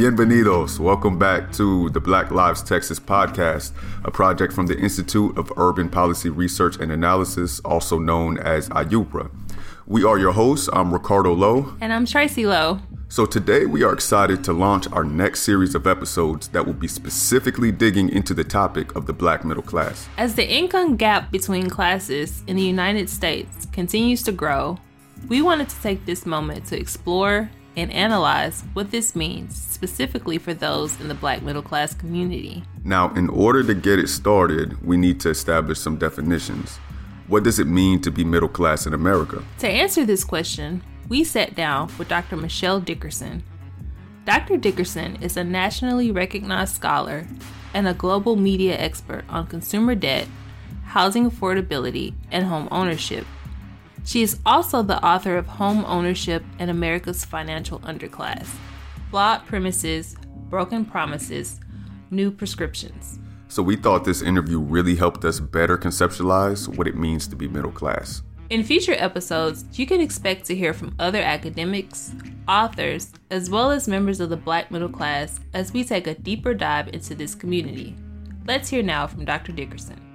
Bienvenidos. Welcome back to the Black Lives Texas podcast, a project from the Institute of Urban Policy Research and Analysis, also known as IUPRA. We are your hosts. I'm Ricardo Lowe. And I'm Tracy Lowe. So today we are excited to launch our next series of episodes that will be specifically digging into the topic of the black middle class. As the income gap between classes in the United States continues to grow, we wanted to take this moment to explore and analyze what this means specifically for those in the black middle class community. Now, in order to get it started, we need to establish some definitions. What does it mean to be middle class in America? To answer this question, we sat down with Dr. Mechele Dickerson. Dr. Dickerson is a nationally recognized scholar and a global media expert on consumer debt, housing affordability, and home ownership. She is also the author of Home Ownership and America's Financial Underclass, Flawed Premises, Broken Promises, New Prescriptions. So we thought this interview really helped us better conceptualize what it means to be middle class. In future episodes, you can expect to hear from other academics, authors, as well as members of the black middle class as we take a deeper dive into this community. Let's hear now from Dr. Dickerson.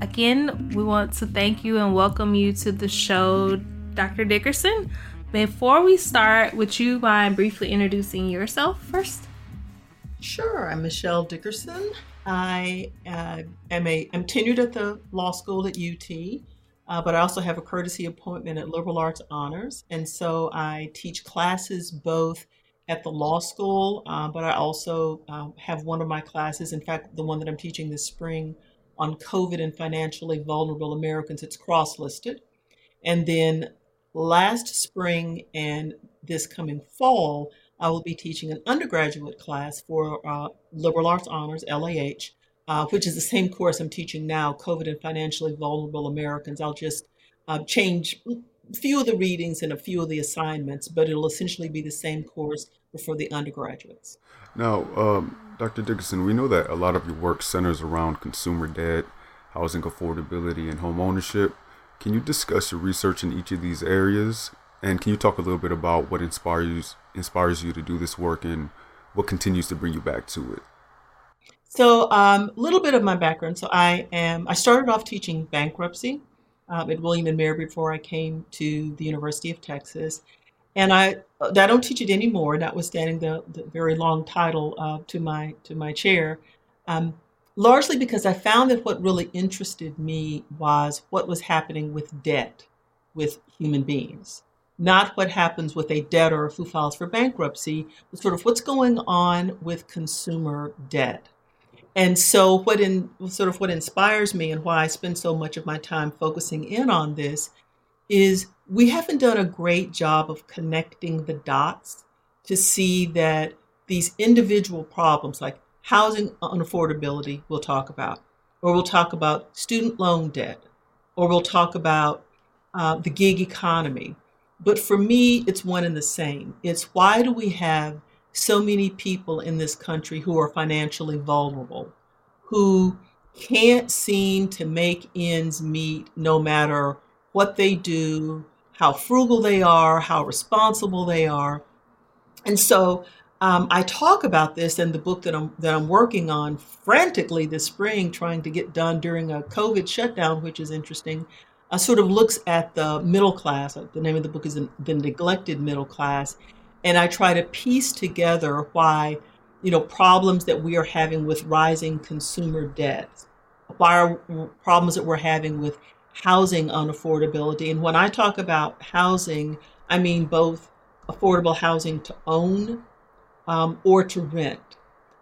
Again, we want to thank you and welcome you to the show, Dr. Dickerson. Before we start, would you mind briefly introducing yourself first? Sure. I'm Mechele Dickerson. I uh, am a am tenured at the law school at UT, uh, but I also have a courtesy appointment at Liberal Arts Honors, and so I teach classes both at the law school, uh, but I also um, have one of my classes. In fact, the one that I'm teaching this spring on COVID and financially vulnerable Americans. It's cross listed. And then last spring and this coming fall, I will be teaching an undergraduate class for uh, liberal arts honors, LAH, uh, which is the same course I'm teaching now, COVID and financially vulnerable Americans. I'll just uh, change a few of the readings and a few of the assignments, but it'll essentially be the same course for the undergraduates. Now, um, Dr. Dickerson, we know that a lot of your work centers around consumer debt, housing affordability, and home ownership. Can you discuss your research in each of these areas? And can you talk a little bit about what inspires inspires you to do this work and what continues to bring you back to it? So, a um, little bit of my background. So, I am I started off teaching bankruptcy um, at William and Mary before I came to the University of Texas, and I I don't teach it anymore, notwithstanding the, the very long title uh, to my to my chair. Um, largely because I found that what really interested me was what was happening with debt with human beings, not what happens with a debtor who files for bankruptcy, but sort of what's going on with consumer debt. And so, what in sort of what inspires me and why I spend so much of my time focusing in on this is we haven't done a great job of connecting the dots to see that these individual problems like housing unaffordability we'll talk about or we'll talk about student loan debt or we'll talk about uh, the gig economy. But for me it's one and the same. It's why do we have so many people in this country who are financially vulnerable who can't seem to make ends meet no matter what they do how frugal they are, how responsible they are. And so um, I talk about this in the book that I'm that I'm working on frantically this spring, trying to get done during a COVID shutdown, which is interesting. Uh, sort of looks at the middle class. Uh, the name of the book is the neglected middle class, and I try to piece together why you know problems that we are having with rising consumer debt, why are problems that we're having with housing unaffordability. And when I talk about housing, I mean both affordable housing to own um, or to rent.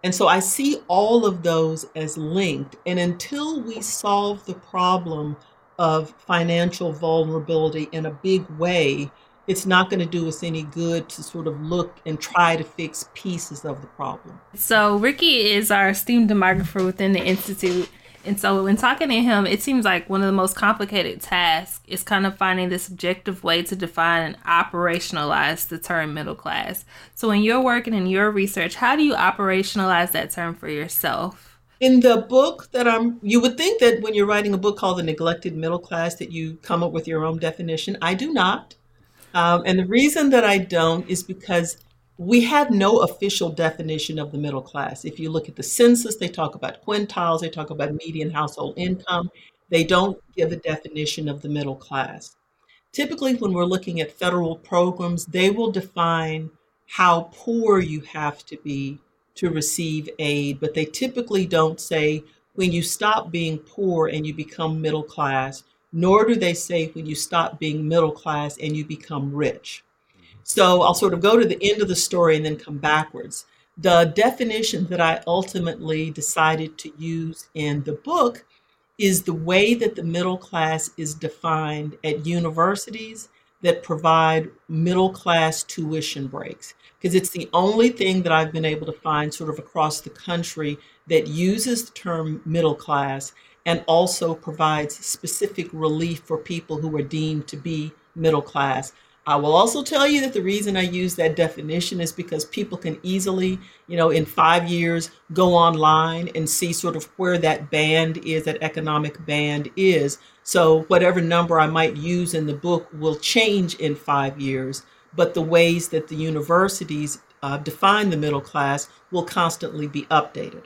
And so I see all of those as linked. And until we solve the problem of financial vulnerability in a big way, it's not going to do us any good to sort of look and try to fix pieces of the problem. So, Ricky is our esteemed demographer within the Institute. And so when talking to him, it seems like one of the most complicated tasks is kind of finding the subjective way to define and operationalize the term middle class. So when you're working in your research, how do you operationalize that term for yourself? In the book that I'm, you would think that when you're writing a book called The Neglected Middle Class that you come up with your own definition. I do not. Um, and the reason that I don't is because we have no official definition of the middle class. If you look at the census, they talk about quintiles, they talk about median household income. They don't give a definition of the middle class. Typically, when we're looking at federal programs, they will define how poor you have to be to receive aid, but they typically don't say when you stop being poor and you become middle class, nor do they say when you stop being middle class and you become rich. So I'll sort of go to the end of the story and then come backwards. The definition that I ultimately decided to use in the book is the way that the middle class is defined at universities that provide middle class tuition breaks. Because it's the only thing that I've been able to find sort of across the country that uses the term middle class and also provides specific relief for people who are deemed to be middle class. I will also tell you that the reason I use that definition is because people can easily, you know, in five years go online and see sort of where that band is, that economic band is. So whatever number I might use in the book will change in five years, but the ways that the universities uh, define the middle class will constantly be updated.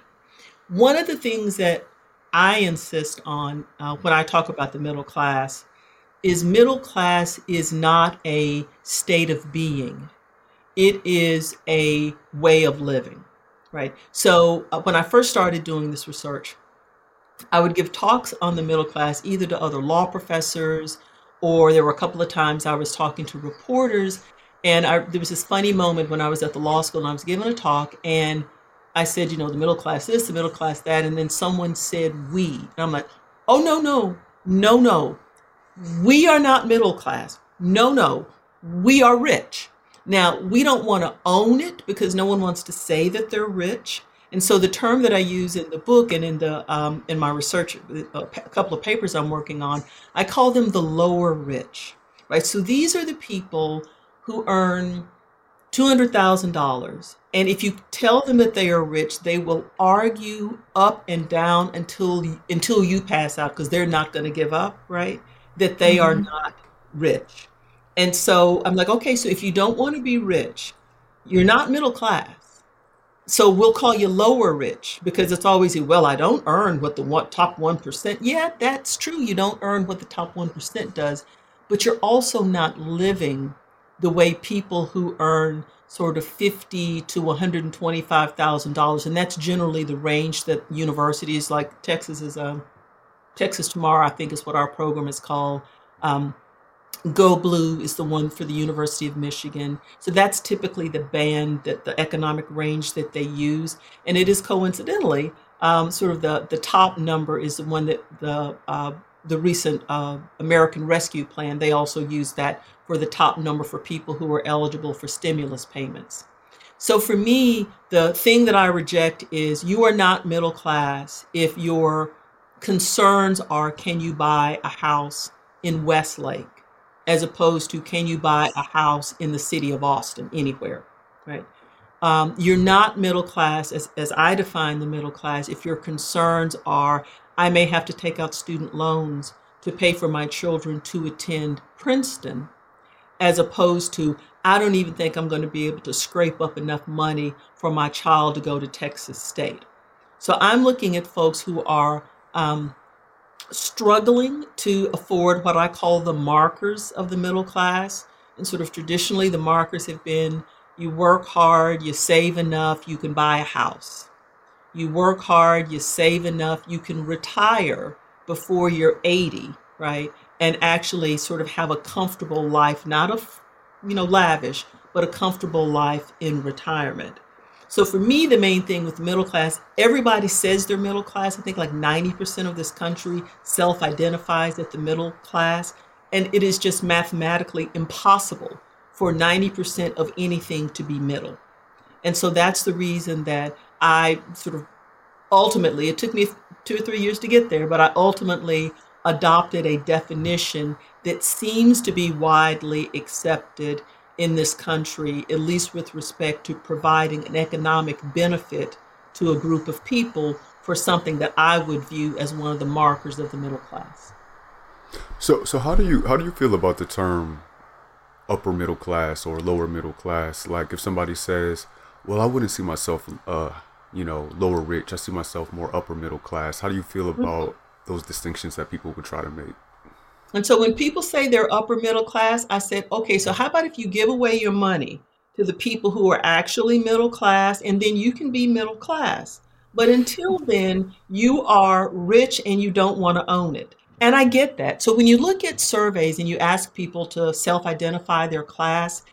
One of the things that I insist on uh, when I talk about the middle class is middle class is not a state of being. It is a way of living, right? So uh, when I first started doing this research, I would give talks on the middle class either to other law professors or there were a couple of times I was talking to reporters and I, there was this funny moment when I was at the law school and I was giving a talk and I said, you know, the middle class this, the middle class that, and then someone said we. And I'm like, oh no, no, no, no. We are not middle class. No, no. We are rich. Now, we don't want to own it because no one wants to say that they're rich. And so the term that I use in the book and in the um, in my research, a couple of papers I'm working on, I call them the lower rich, right? So these are the people who earn two hundred thousand dollars, and if you tell them that they are rich, they will argue up and down until until you pass out because they're not going to give up, right? That they mm-hmm. are not rich. And so I'm like, okay, so if you don't want to be rich, you're not middle class. So we'll call you lower rich because it's always, well, I don't earn what the one, top 1%. Yeah, that's true. You don't earn what the top 1% does, but you're also not living the way people who earn sort of fifty to one hundred and twenty-five thousand dollars, and that's generally the range that universities like Texas is um, Texas Tomorrow, I think is what our program is called. Um, Go Blue is the one for the University of Michigan. So that's typically the band that the economic range that they use. And it is coincidentally um, sort of the, the top number is the one that the uh, the recent uh, American Rescue Plan, they also use that for the top number for people who are eligible for stimulus payments. So for me, the thing that I reject is you are not middle class if you're concerns are can you buy a house in Westlake as opposed to can you buy a house in the city of Austin anywhere, right? Um, you're not middle class as, as I define the middle class if your concerns are I may have to take out student loans to pay for my children to attend Princeton, as opposed to I don't even think I'm going to be able to scrape up enough money for my child to go to Texas State. So I'm looking at folks who are um, struggling to afford what I call the markers of the middle class. And sort of traditionally, the markers have been you work hard, you save enough, you can buy a house. You work hard, you save enough, you can retire before you're 80, right? And actually sort of have a comfortable life, not a, you know, lavish, but a comfortable life in retirement. So for me, the main thing with middle class, everybody says they're middle class. I think like 90% of this country self identifies as the middle class. And it is just mathematically impossible for 90% of anything to be middle. And so that's the reason that I sort of ultimately, it took me two or three years to get there, but I ultimately adopted a definition that seems to be widely accepted in this country, at least with respect to providing an economic benefit to a group of people for something that I would view as one of the markers of the middle class. So, so how do you how do you feel about the term upper middle class or lower middle class? Like if somebody says, "Well, I wouldn't see myself, uh, you know, lower rich. I see myself more upper middle class." How do you feel mm-hmm. about mm-hmm. those distinctions that people would try to make? And so when people say they're upper middle class, I said, okay, so how about if you give away your money to the people who are actually middle class, and then you can be middle class. But until then, you are rich and you don't want to own it. And I get that. So when you look at surveys and you ask people to self identify their class,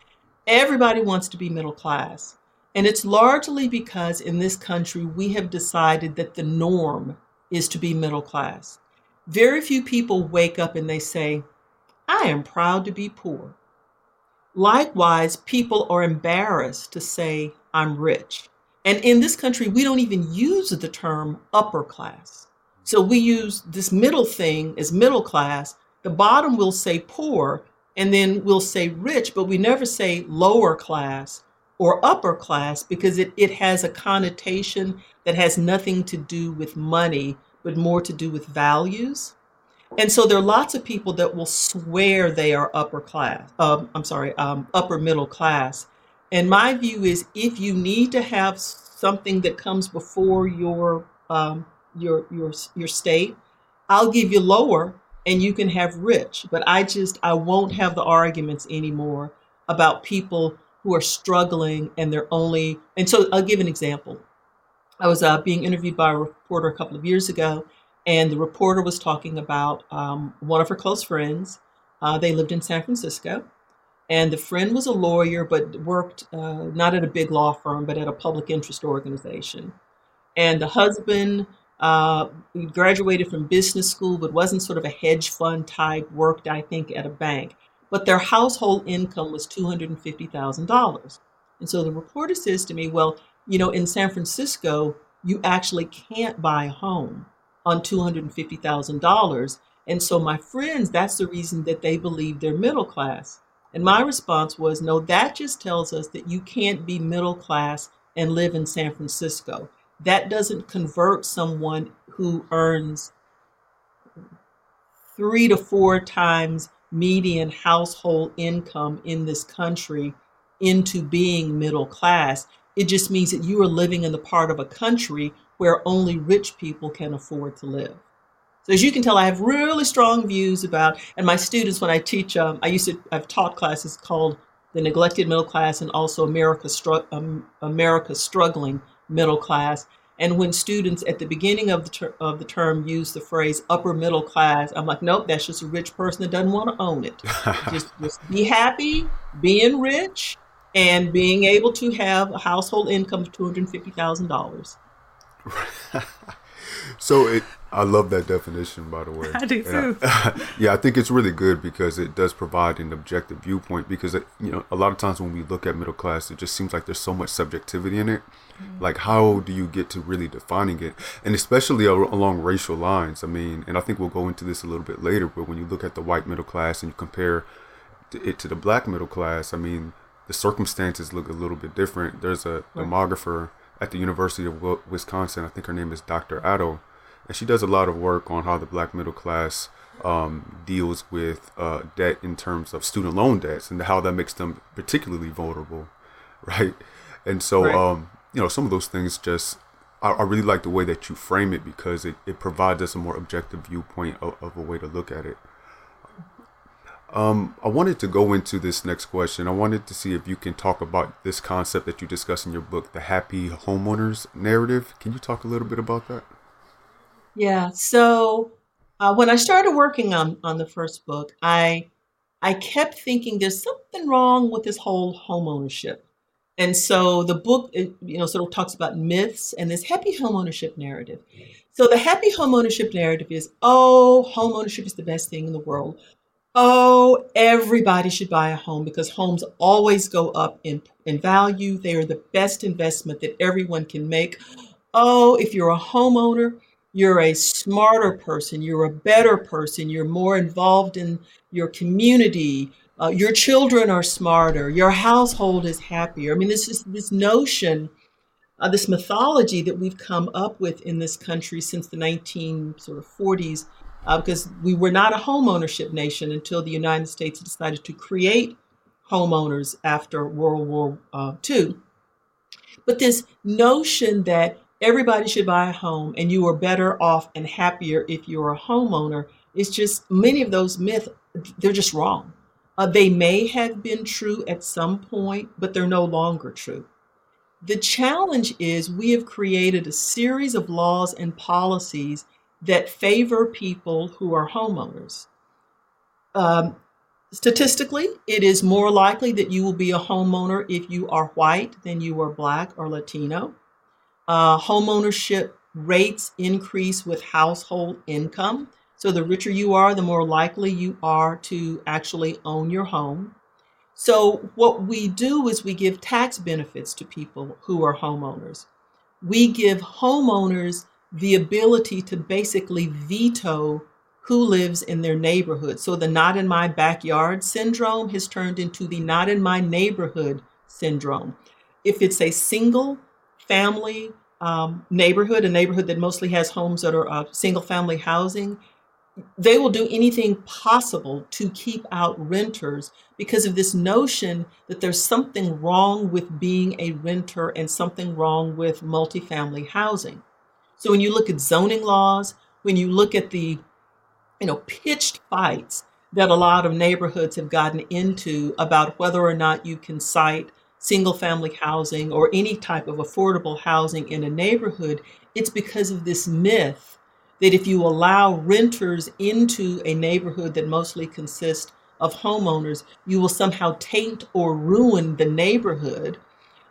everybody wants to be middle class. And it's largely because in this country, we have decided that the norm is to be middle class. Very few people wake up and they say, I am proud to be poor. Likewise, people are embarrassed to say, I'm rich. And in this country, we don't even use the term upper class. So we use this middle thing as middle class. The bottom will say poor, and then we'll say rich, but we never say lower class or upper class because it, it has a connotation that has nothing to do with money, but more to do with values. And so there are lots of people that will swear they are upper class. Um, I'm sorry, um, upper middle class. And my view is, if you need to have something that comes before your um, your your your state, I'll give you lower, and you can have rich. But I just I won't have the arguments anymore about people who are struggling and they're only. And so I'll give an example. I was uh, being interviewed by a reporter a couple of years ago, and the reporter was talking about um, one of her close friends. Uh, they lived in San Francisco, and the friend was a lawyer, but worked uh, not at a big law firm, but at a public interest organization. And the husband uh, graduated from business school, but wasn't sort of a hedge fund type, worked, I think, at a bank. But their household income was $250,000. And so the reporter says to me, Well, you know, in San Francisco, you actually can't buy a home on $250,000. And so my friends, that's the reason that they believe they're middle class. And my response was, no, that just tells us that you can't be middle class and live in San Francisco. That doesn't convert someone who earns three to four times median household income in this country into being middle class. It just means that you are living in the part of a country where only rich people can afford to live. So as you can tell, I have really strong views about, and my students, when I teach, um, I used to, I've taught classes called the neglected middle class and also America, stru- um, America struggling middle class. And when students at the beginning of the, ter- of the term use the phrase upper middle class, I'm like, nope, that's just a rich person that doesn't want to own it. just, just be happy being rich and being able to have a household income of $250,000. so it, I love that definition, by the way. I do too. I, yeah, I think it's really good because it does provide an objective viewpoint. Because it, you know, a lot of times when we look at middle class, it just seems like there's so much subjectivity in it. Mm-hmm. Like, how do you get to really defining it? And especially along racial lines. I mean, and I think we'll go into this a little bit later. But when you look at the white middle class and you compare it to the black middle class, I mean, the circumstances look a little bit different. There's a right. demographer at the University of Wisconsin. I think her name is Dr. Addo, and she does a lot of work on how the black middle class um, deals with uh, debt in terms of student loan debts and how that makes them particularly vulnerable, right? And so, right. Um, you know, some of those things just I, I, really like the way that you frame it because it, it provides us a more objective viewpoint of, of a way to look at it. Um, I wanted to go into this next question. I wanted to see if you can talk about this concept that you discuss in your book, the happy homeowners narrative. Can you talk a little bit about that? Yeah. So uh, when I started working on on the first book, I I kept thinking there's something wrong with this whole homeownership. And so the book, you know, sort of talks about myths and this happy homeownership narrative. So the happy homeownership narrative is, oh, homeownership is the best thing in the world oh, everybody should buy a home because homes always go up in, in value. They are the best investment that everyone can make. Oh, if you're a homeowner, you're a smarter person, you're a better person, you're more involved in your community. Uh, your children are smarter, your household is happier. I mean, this is this notion, uh, this mythology that we've come up with in this country since the 19 sort of 40s uh, because we were not a home ownership nation until the United States decided to create homeowners after World War uh, II. But this notion that everybody should buy a home and you are better off and happier if you're a homeowner is just many of those myths, they're just wrong. Uh, they may have been true at some point, but they're no longer true. The challenge is we have created a series of laws and policies that favor people who are homeowners. Um, statistically, it is more likely that you will be a homeowner if you are white than you are black or Latino. Uh, homeownership rates increase with household income. So the richer you are, the more likely you are to actually own your home. So what we do is we give tax benefits to people who are homeowners. We give homeowners the ability to basically veto who lives in their neighborhood. So the not in my backyard syndrome has turned into the not in my neighborhood syndrome. If it's a single family um, neighborhood, a neighborhood that mostly has homes that are uh, single family housing, they will do anything possible to keep out renters because of this notion that there's something wrong with being a renter and something wrong with multifamily housing. So when you look at zoning laws, when you look at the you know pitched fights that a lot of neighborhoods have gotten into about whether or not you can site single family housing or any type of affordable housing in a neighborhood, it's because of this myth that if you allow renters into a neighborhood that mostly consists of homeowners, you will somehow taint or ruin the neighborhood.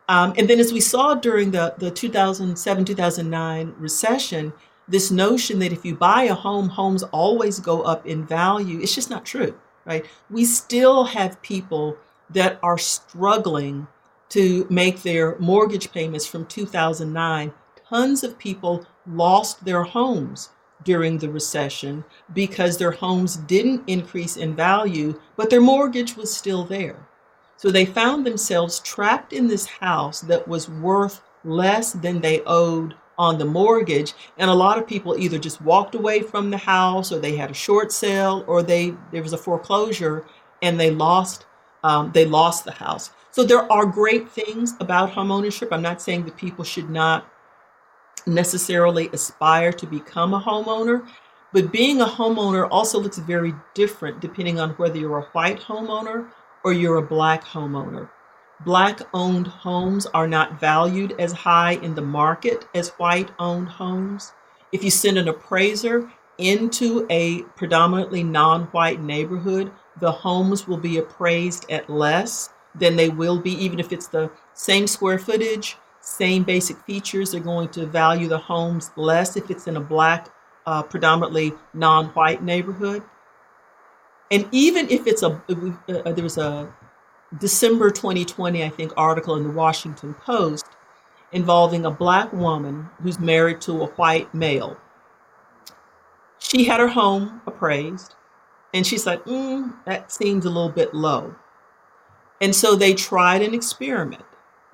Um, and then, as we saw during the, the 2007 2009 recession, this notion that if you buy a home, homes always go up in value, it's just not true, right? We still have people that are struggling to make their mortgage payments from 2009. Tons of people lost their homes during the recession because their homes didn't increase in value, but their mortgage was still there. So they found themselves trapped in this house that was worth less than they owed on the mortgage. And a lot of people either just walked away from the house or they had a short sale or they there was a foreclosure and they lost um, they lost the house. So there are great things about homeownership. I'm not saying that people should not necessarily aspire to become a homeowner. But being a homeowner also looks very different depending on whether you're a white homeowner or you're a black homeowner. Black owned homes are not valued as high in the market as white owned homes. If you send an appraiser into a predominantly non white neighborhood, the homes will be appraised at less than they will be, even if it's the same square footage, same basic features. They're going to value the homes less if it's in a black, uh, predominantly non-white neighborhood. And even if it's a, uh, uh, there was a December 2020, I think, article in the Washington Post involving a black woman who's married to a white male. She had her home appraised, and she's like, mm, that seems a little bit low. And so they tried an experiment.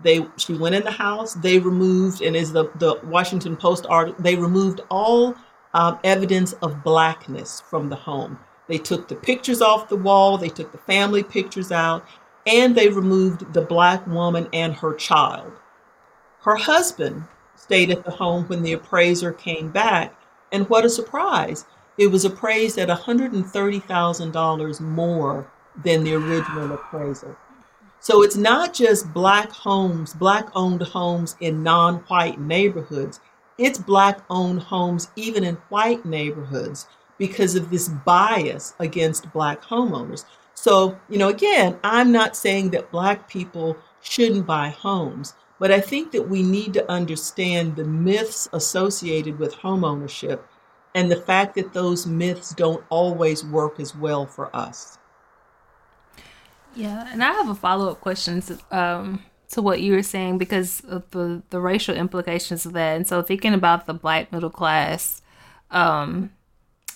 They she went in the house. They removed, and as the the Washington Post article, they removed all um, evidence of blackness from the home. They took the pictures off the wall. They took the family pictures out, and they removed the black woman and her child. Her husband stayed at the home when the appraiser came back, and what a surprise! It was appraised at $130,000 more than the original appraisal. So it's not just black homes, black owned homes in non white neighborhoods, it's black owned homes even in white neighborhoods because of this bias against black homeowners. So, you know, again, I'm not saying that black people shouldn't buy homes, but I think that we need to understand the myths associated with homeownership and the fact that those myths don't always work as well for us. Yeah, and I have a follow up question to, um, to what you were saying because of the the racial implications of that. And so thinking about the black middle class, um,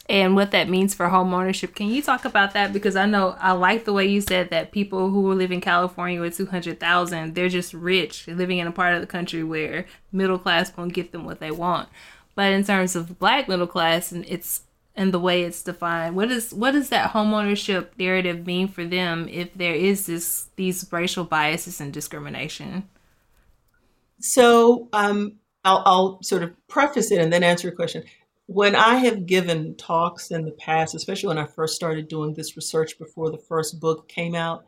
and what that means for home ownership. Can you talk about that? Because I know I like the way you said that people who live in California with two hundred thousand, they're just rich, living in a part of the country where middle class won't get them what they want. But in terms of black middle class, and it's and the way it's defined. What is what does that homeownership narrative mean for them if there is this these racial biases and discrimination? So um, I'll, I'll sort of preface it and then answer your question. When I have given talks in the past, especially when I first started doing this research before the first book came out,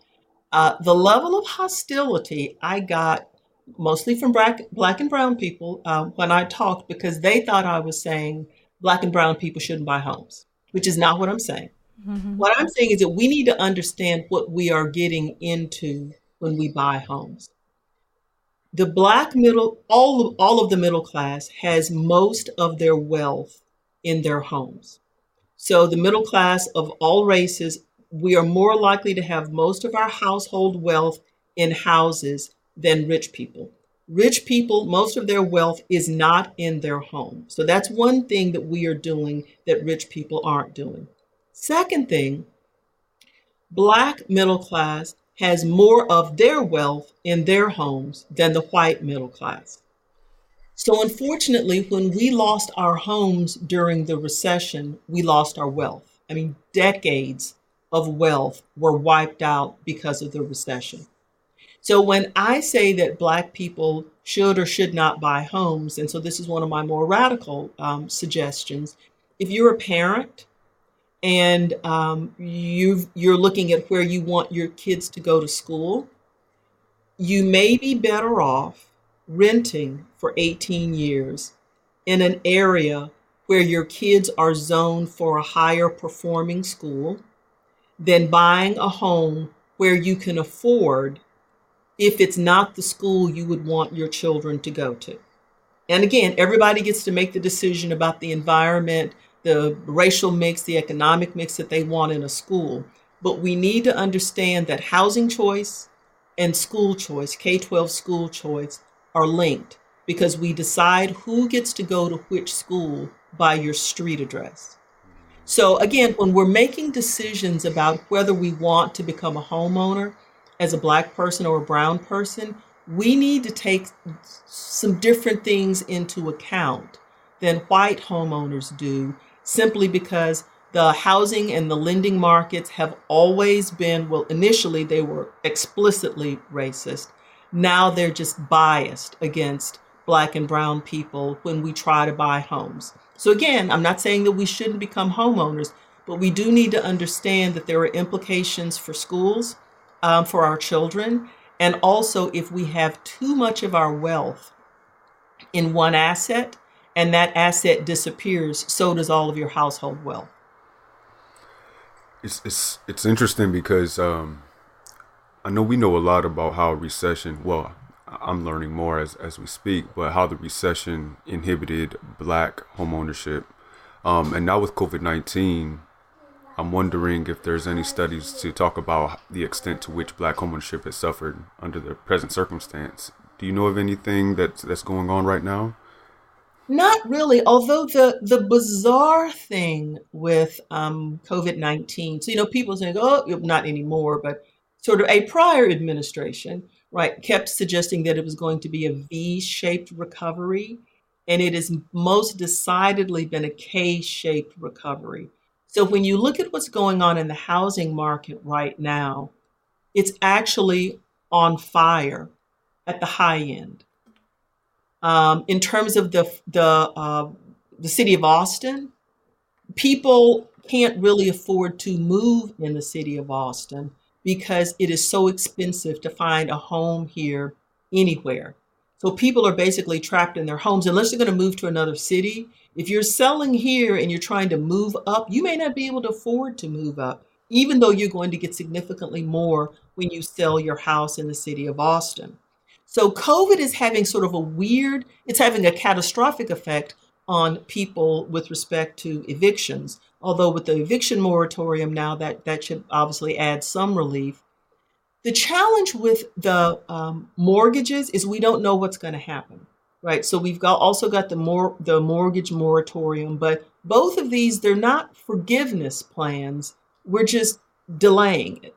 uh, the level of hostility I got mostly from black, black and brown people uh, when I talked because they thought I was saying black and brown people shouldn't buy homes, which is not what I'm saying. Mm-hmm. What I'm saying is that we need to understand what we are getting into when we buy homes. The black middle, all of, all of the middle class has most of their wealth in their homes. So the middle class of all races, we are more likely to have most of our household wealth in houses than rich people. Rich people, most of their wealth is not in their home. So that's one thing that we are doing that rich people aren't doing. Second thing, black middle class has more of their wealth in their homes than the white middle class. So, unfortunately, when we lost our homes during the recession, we lost our wealth. I mean, decades of wealth were wiped out because of the recession. So when I say that Black people should or should not buy homes, and so this is one of my more radical um, suggestions, if you're a parent and um, you you're looking at where you want your kids to go to school, you may be better off renting for 18 years in an area where your kids are zoned for a higher performing school than buying a home where you can afford if it's not the school you would want your children to go to. And again, everybody gets to make the decision about the environment, the racial mix, the economic mix that they want in a school. But we need to understand that housing choice and school choice, K 12 school choice, are linked because we decide who gets to go to which school by your street address. So, again, when we're making decisions about whether we want to become a homeowner, as a black person or a brown person, we need to take some different things into account than white homeowners do simply because the housing and the lending markets have always been, well, initially they were explicitly racist. Now they're just biased against black and brown people when we try to buy homes. So, again, I'm not saying that we shouldn't become homeowners, but we do need to understand that there are implications for schools um, for our children. And also, if we have too much of our wealth in one asset and that asset disappears, so does all of your household wealth. It's it's it's interesting because um, I know we know a lot about how recession. Well, I'm learning more as as we speak, but how the recession inhibited Black homeownership, um, and now with COVID nineteen, I'm wondering if there's any studies to talk about the extent to which black homeownership has suffered under the present circumstance. Do you know of anything that's that's going on right now? Not really. Although the the bizarre thing with um, COVID nineteen, so you know, people saying, "Oh, not anymore," but sort of a prior administration, right, kept suggesting that it was going to be a V-shaped recovery, and it has most decidedly been a K-shaped recovery. So when you look at what's going on in the housing market right now, it's actually on fire at the high end. Um, in terms of the the uh, the city of Austin, people can't really afford to move in the city of Austin because it is so expensive to find a home here anywhere. So people are basically trapped in their homes unless they're going to move to another city if you're selling here and you're trying to move up, you may not be able to afford to move up, even though you're going to get significantly more when you sell your house in the city of Austin. So COVID is having sort of a weird, it's having a catastrophic effect on people with respect to evictions. Although with the eviction moratorium now, that, that should obviously add some relief. The challenge with the um, mortgages is we don't know what's going to happen right? So we've got also got the more the mortgage moratorium, but both of these they're not forgiveness plans. We're just delaying it.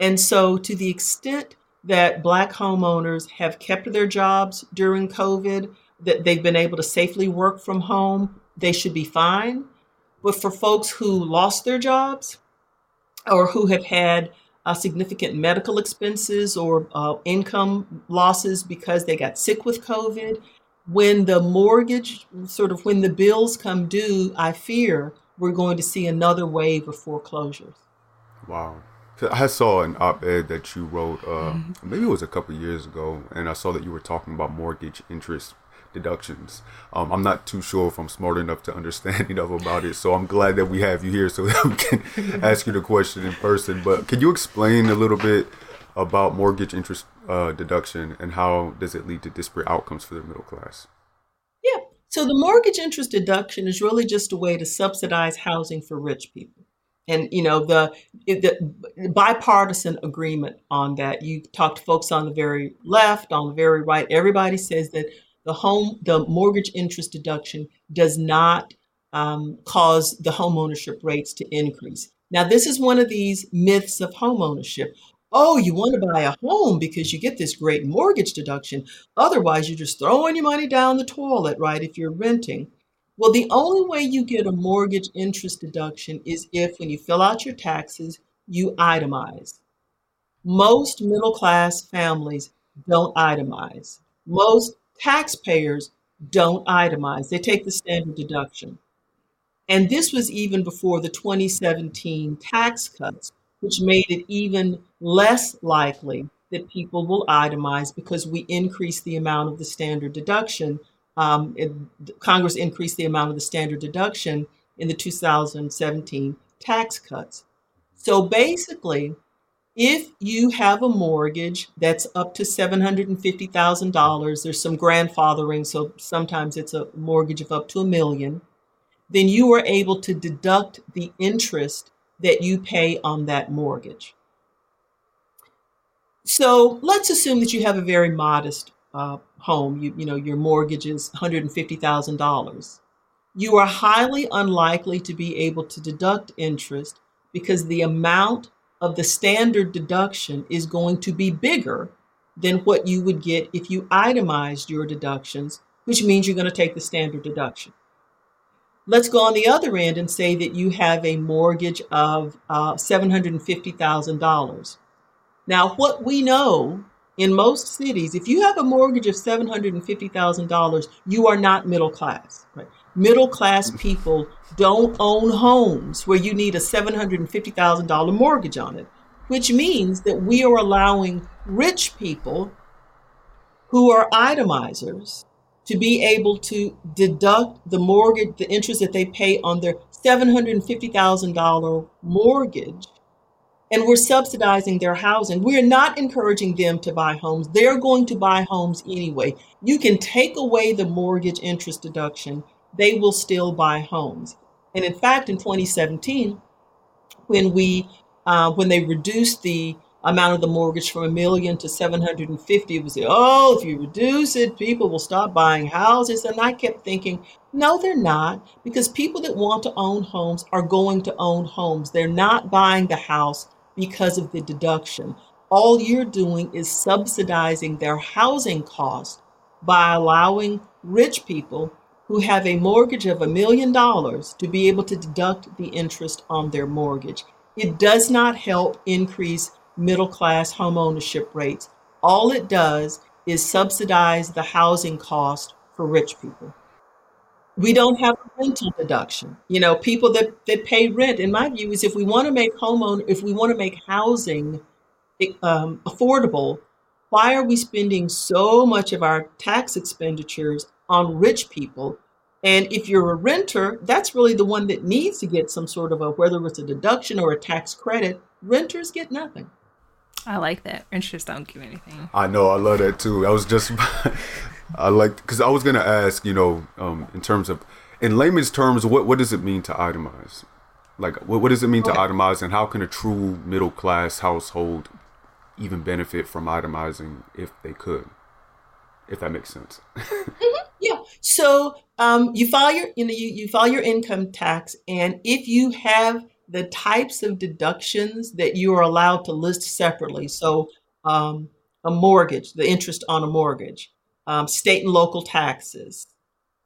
And so to the extent that black homeowners have kept their jobs during COVID, that they've been able to safely work from home, they should be fine. But for folks who lost their jobs or who have had uh, significant medical expenses or uh, income losses because they got sick with COVID, when the mortgage, sort of when the bills come due, I fear we're going to see another wave of foreclosures. Wow. I saw an op-ed that you wrote, uh, mm-hmm. maybe it was a couple years ago, and I saw that you were talking about mortgage interest deductions. Um, I'm not too sure if I'm smart enough to understand enough about it, so I'm glad that we have you here so that we can ask you the question in person. But can you explain a little bit about mortgage interest uh, deduction and how does it lead to disparate outcomes for the middle class? Yeah. So the mortgage interest deduction is really just a way to subsidize housing for rich people. And you know the the bipartisan agreement on that. You talk to folks on the very left, on the very right. Everybody says that the home, the mortgage interest deduction does not um, cause the home ownership rates to increase. Now, this is one of these myths of home ownership. Oh, you want to buy a home because you get this great mortgage deduction. Otherwise, you're just throwing your money down the toilet, right? If you're renting. Well, the only way you get a mortgage interest deduction is if, when you fill out your taxes, you itemize. Most middle class families don't itemize. Most taxpayers don't itemize, they take the standard deduction. And this was even before the 2017 tax cuts, which made it even less likely that people will itemize because we increased the amount of the standard deduction. Um, it, Congress increased the amount of the standard deduction in the 2017 tax cuts. So basically, if you have a mortgage that's up to $750,000, there's some grandfathering, so sometimes it's a mortgage of up to a million, then you are able to deduct the interest that you pay on that mortgage. So let's assume that you have a very modest uh, home. You, you know, your mortgage is $150,000. You are highly unlikely to be able to deduct interest because the amount of the standard deduction is going to be bigger than what you would get if you itemized your deductions, which means you're going to take the standard deduction. Let's go on the other end and say that you have a mortgage of uh, $750,000. Now, what we know in most cities, if you have a mortgage of $750,000, you are not middle class. Right? Middle class people don't own homes where you need a $750,000 mortgage on it, which means that we are allowing rich people who are itemizers to be able to deduct the mortgage, the interest that they pay on their $750,000 mortgage. And we're subsidizing their housing. We're not encouraging them to buy homes. They're going to buy homes anyway. You can take away the mortgage interest deduction, they will still buy homes. And in fact, in 2017, when we uh, when they reduced the amount of the mortgage from a million to 750 it was oh if you reduce it people will stop buying houses. And i kept thinking no they're not because people that want to own homes are going to own homes. They're not buying the house because of the deduction. All you're doing is subsidizing their housing cost by allowing rich people who have a mortgage of a million dollars to be able to deduct the interest on their mortgage. It does not help increase middle class home ownership rates. All it does is subsidize the housing cost for rich people. We don't have a rental deduction. You know, people that, that pay rent, in my view, is if we want to make homeowner, if we want to make housing um, affordable, why are we spending so much of our tax expenditures on rich people. And if you're a renter, that's really the one that needs to get some sort of a, whether it's a deduction or a tax credit, renters get nothing. I like that. Renters don't get anything. I know. I love that too. I was just, I like, because I was going to ask, you know, um, in terms of, in layman's terms, what, what does it mean to itemize? Like, what, what does it mean okay. to itemize, and how can a true middle class household even benefit from itemizing if they could? If that makes sense. mm-hmm. Yeah. So um, you file your, you know, you, you file your income tax, and if you have the types of deductions that you are allowed to list separately, so um, a mortgage, the interest on a mortgage, um, state and local taxes,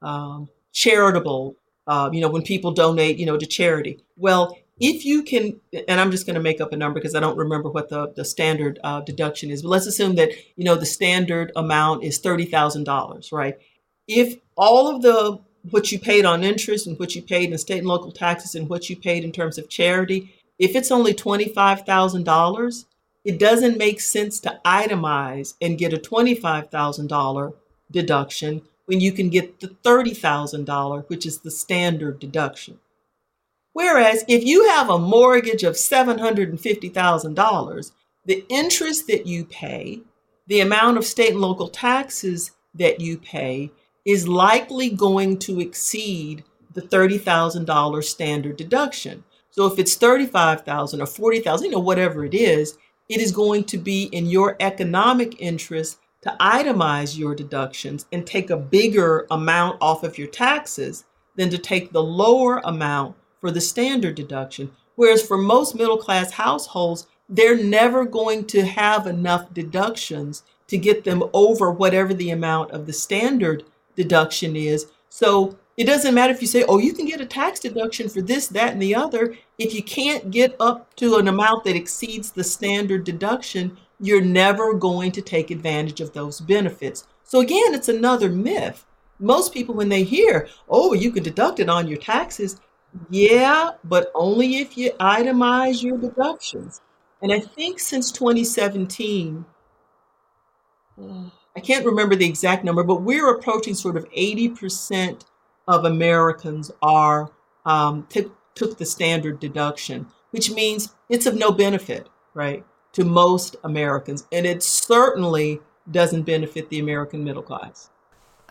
um, charitable uh, you know, when people donate, you know, to charity. Well, if you can, and I'm just going to make up a number because I don't remember what the, the standard uh, deduction is, but let's assume that, you know, the standard amount is $30,000, right? If all of the, what you paid on interest and what you paid in state and local taxes and what you paid in terms of charity, if it's only $25,000, it doesn't make sense to itemize and get a $25,000 deduction when you can get the $30,000, which is the standard deduction. Whereas if you have a mortgage of $750,000, the interest that you pay, the amount of state and local taxes that you pay is likely going to exceed the $30,000 standard deduction. So if it's 35,000 or 40,000, you know whatever it is, it is going to be in your economic interest to itemize your deductions and take a bigger amount off of your taxes than to take the lower amount for the standard deduction. Whereas for most middle class households, they're never going to have enough deductions to get them over whatever the amount of the standard deduction is. So it doesn't matter if you say, oh, you can get a tax deduction for this, that, and the other. If you can't get up to an amount that exceeds the standard deduction, you're never going to take advantage of those benefits. So, again, it's another myth. Most people, when they hear, oh, you can deduct it on your taxes, yeah, but only if you itemize your deductions. And I think since 2017, I can't remember the exact number, but we're approaching sort of 80% of Americans are um, t- took the standard deduction, which means it's of no benefit, right? to most Americans, and it certainly doesn't benefit the American middle class.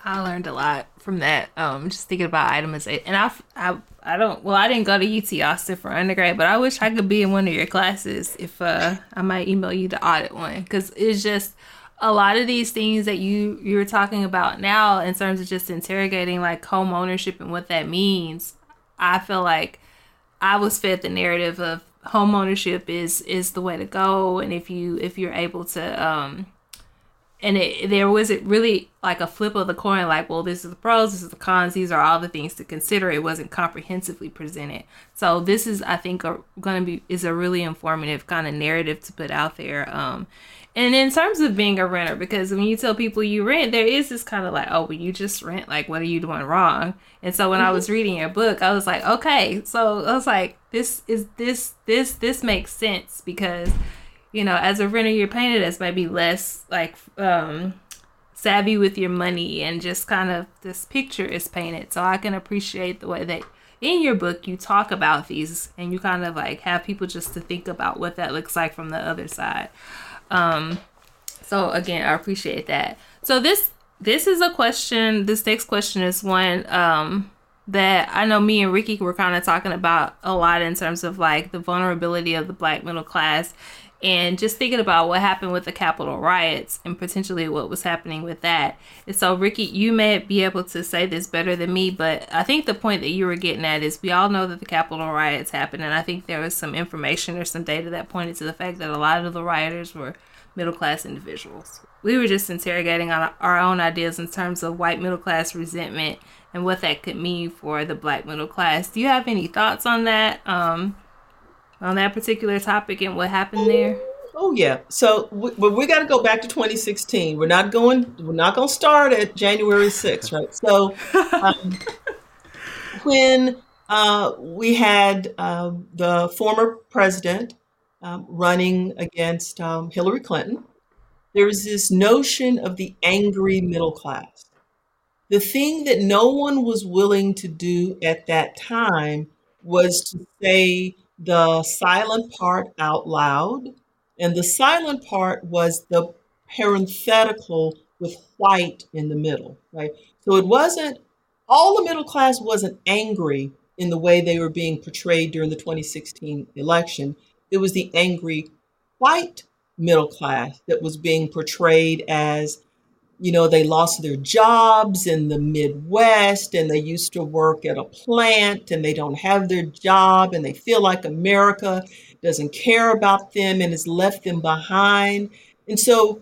I learned a lot from that. Um, just thinking about itemization, and I, I, I don't. Well, I didn't go to UT Austin for undergrad, but I wish I could be in one of your classes. If uh, I might email you to audit one, because it's just a lot of these things that you you're talking about now in terms of just interrogating like home ownership and what that means. I feel like I was fed the narrative of home ownership is is the way to go and if you if you're able to um and it there was it really like a flip of the coin like well this is the pros this is the cons these are all the things to consider it wasn't comprehensively presented so this is i think going to be is a really informative kind of narrative to put out there um and in terms of being a renter, because when you tell people you rent, there is this kind of like, oh, but you just rent. Like, what are you doing wrong? And so when mm-hmm. I was reading your book, I was like, okay. So I was like, this is this this this makes sense because, you know, as a renter, you're painted as maybe less like um savvy with your money and just kind of this picture is painted. So I can appreciate the way that in your book you talk about these and you kind of like have people just to think about what that looks like from the other side. Um, so again, I appreciate that. So this this is a question. This next question is one um, that I know me and Ricky were kind of talking about a lot in terms of like the vulnerability of the black middle class and just thinking about what happened with the Capitol riots and potentially what was happening with that. And so, Ricky, you may be able to say this better than me, but I think the point that you were getting at is we all know that the Capitol riots happened, and I think there was some information or some data that pointed to the fact that a lot of the rioters were middle class individuals. We were just interrogating on our own ideas in terms of white middle class resentment and what that could mean for the black middle class. Do you have any thoughts on that? Um, on that particular topic and what happened there? Oh yeah. So we, we got to go back to 2016. We're not going. We're not going to start at January 6th, right? So um, when uh, we had uh, the former president um, running against um, Hillary Clinton, there was this notion of the angry middle class. The thing that no one was willing to do at that time was to say the silent part out loud. And the silent part was the parenthetical with white in the middle, right? So it wasn't, all the middle class wasn't angry in the way they were being portrayed during the 2016 election. It was the angry white middle class that was being portrayed as you know, they lost their jobs in the Midwest and they used to work at a plant and they don't have their job and they feel like America doesn't care about them and has left them behind. And so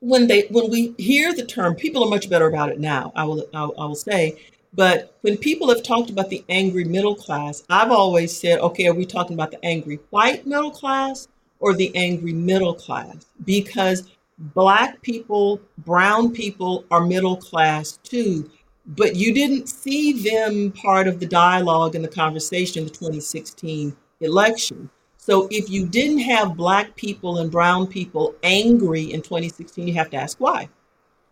when they when we hear the term, people are much better about it now. I will I, I will say But when people have talked about the angry middle class, I've always said, okay, are we talking about the angry white middle class or the angry middle class? Because black people, brown people are middle class too. But you didn't see them part of the dialogue and the conversation in the 2016 election. So if you didn't have black people and brown people angry in 2016, you have to ask why.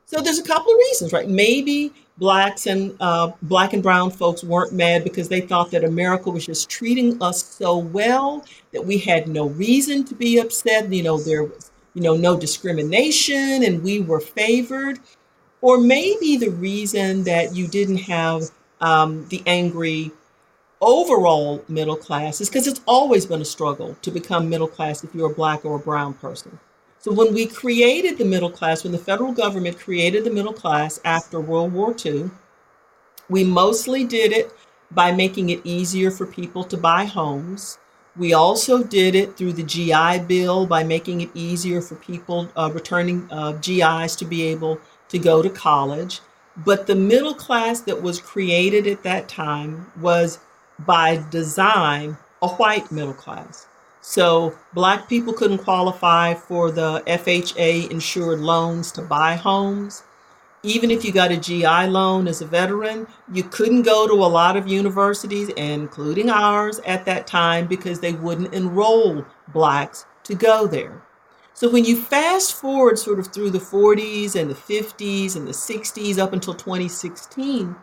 So there's a couple of reasons, right? Maybe blacks and uh, black and brown folks weren't mad because they thought that America was just treating us so well that we had no reason to be upset. You know, there was, you know, no discrimination and we were favored. Or maybe the reason that you didn't have um, the angry overall middle class is because it's always been a struggle to become middle class if you're a black or a brown person. So when we created the middle class, when the federal government created the middle class after World War II, we mostly did it by making it easier for people to buy homes. We also did it through the GI Bill by making it easier for people uh, returning uh, GIs to be able to go to college. But the middle class that was created at that time was by design a white middle class. So black people couldn't qualify for the FHA insured loans to buy homes. Even if you got a GI loan as a veteran, you couldn't go to a lot of universities, including ours at that time, because they wouldn't enroll blacks to go there. So when you fast forward sort of through the 40s and the 50s and the 60s up until 2016,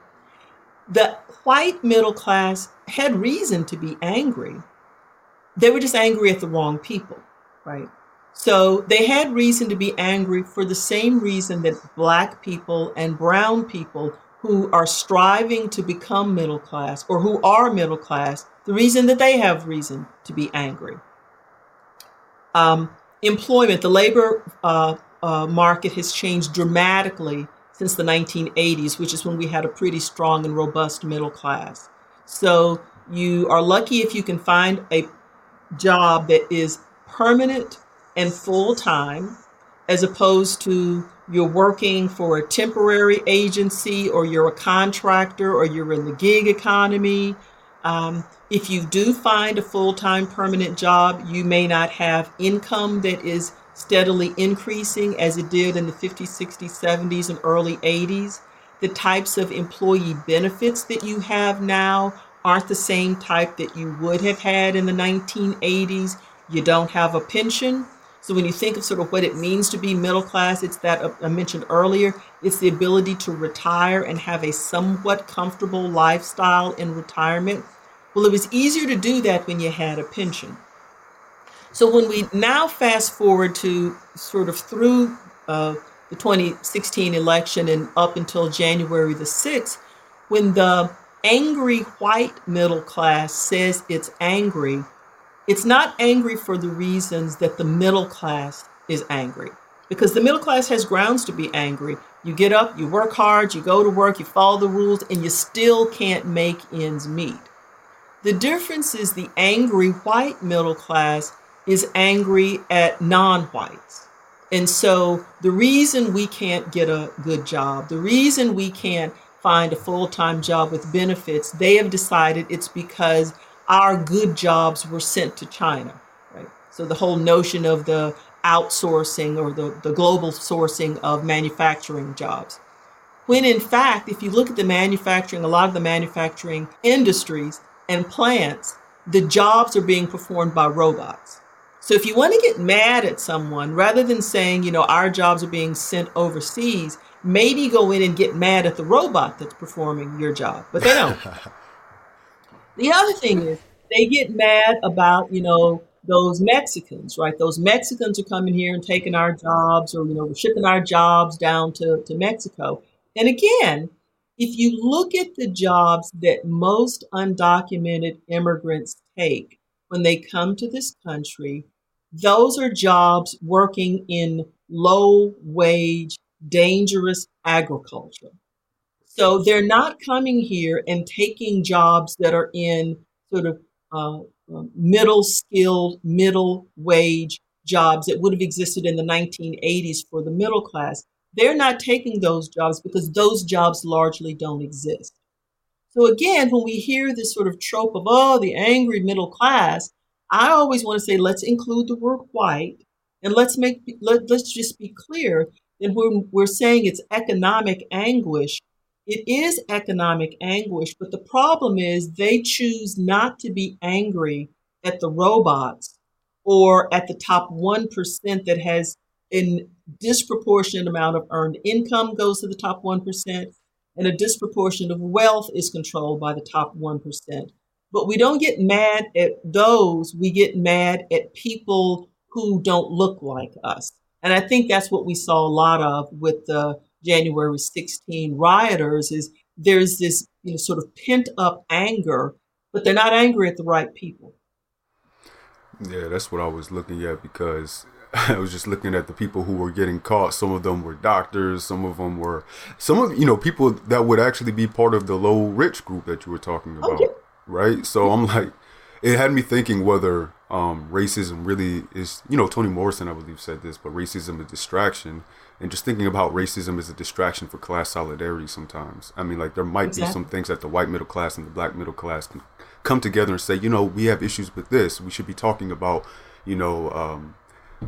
the white middle class had reason to be angry they were just angry at the wrong people, right? So they had reason to be angry for the same reason that black people and brown people who are striving to become middle class or who are middle class, the reason that they have reason to be angry. Um, employment, the labor uh, uh, market has changed dramatically since the 1980s, which is when we had a pretty strong and robust middle class. So you are lucky if you can find a job that is permanent and full time, as opposed to you're working for a temporary agency or you're a contractor or you're in the gig economy. Um, if you do find a full time permanent job, you may not have income that is steadily increasing as it did in the 50s, 60s, 70s, and early 80s. The types of employee benefits that you have now aren't the same type that you would have had in the 1980s. You don't have a pension. So when you think of sort of what it means to be middle class, it's that uh, I mentioned earlier, it's the ability to retire and have a somewhat comfortable lifestyle in retirement. Well, it was easier to do that when you had a pension. So when we now fast forward to sort of through uh, the 2016 election and up until January the 6th, when the angry white middle class says it's angry, it's not angry for the reasons that the middle class is angry. Because the middle class has grounds to be angry. You get up, you work hard, you go to work, you follow the rules, and you still can't make ends meet. The difference is the angry white middle class is angry at non whites. And so the reason we can't get a good job, the reason we can't find a full time job with benefits, they have decided it's because our good jobs were sent to China. Right? So the whole notion of the outsourcing or the, the global sourcing of manufacturing jobs. When in fact, if you look at the manufacturing, a lot of the manufacturing industries and plants, the jobs are being performed by robots. So if you want to get mad at someone, rather than saying, you know, our jobs are being sent overseas, maybe go in and get mad at the robot that's performing your job, but they don't. the other thing is they get mad about, you know, those Mexicans, right? Those Mexicans are coming here and taking our jobs or, you know, shipping our jobs down to, to Mexico. And again, if you look at the jobs that most undocumented immigrants take when they come to this country, those are jobs working in low wage dangerous agriculture. So they're not coming here and taking jobs that are in sort of uh, um, middle skilled, middle wage jobs that would have existed in the 1980s for the middle class. They're not taking those jobs because those jobs largely don't exist. So again, when we hear this sort of trope of, oh, the angry middle class, I always want to say, let's include the word white and let's make, let, let's just be clear that when we're saying it's economic anguish, it is economic anguish, but the problem is they choose not to be angry at the robots or at the top 1% that has a disproportionate amount of earned income goes to the top 1% and a disproportionate of wealth is controlled by the top 1%. But we don't get mad at those, we get mad at people who don't look like us. And I think that's what we saw a lot of with the January 16 rioters is there's this you know, sort of pent up anger, but they're not angry at the right people. Yeah, that's what I was looking at because I was just looking at the people who were getting caught. Some of them were doctors. Some of them were some of you know people that would actually be part of the low rich group that you were talking about, okay. right? So I'm like, it had me thinking whether um, racism really is. You know, Toni Morrison, I believe, said this, but racism is distraction. And just thinking about racism as a distraction for class solidarity sometimes. I mean, like there might exactly. be some things that the white middle class and the black middle class can come together and say, you know, we have issues with this. We should be talking about, you know, um,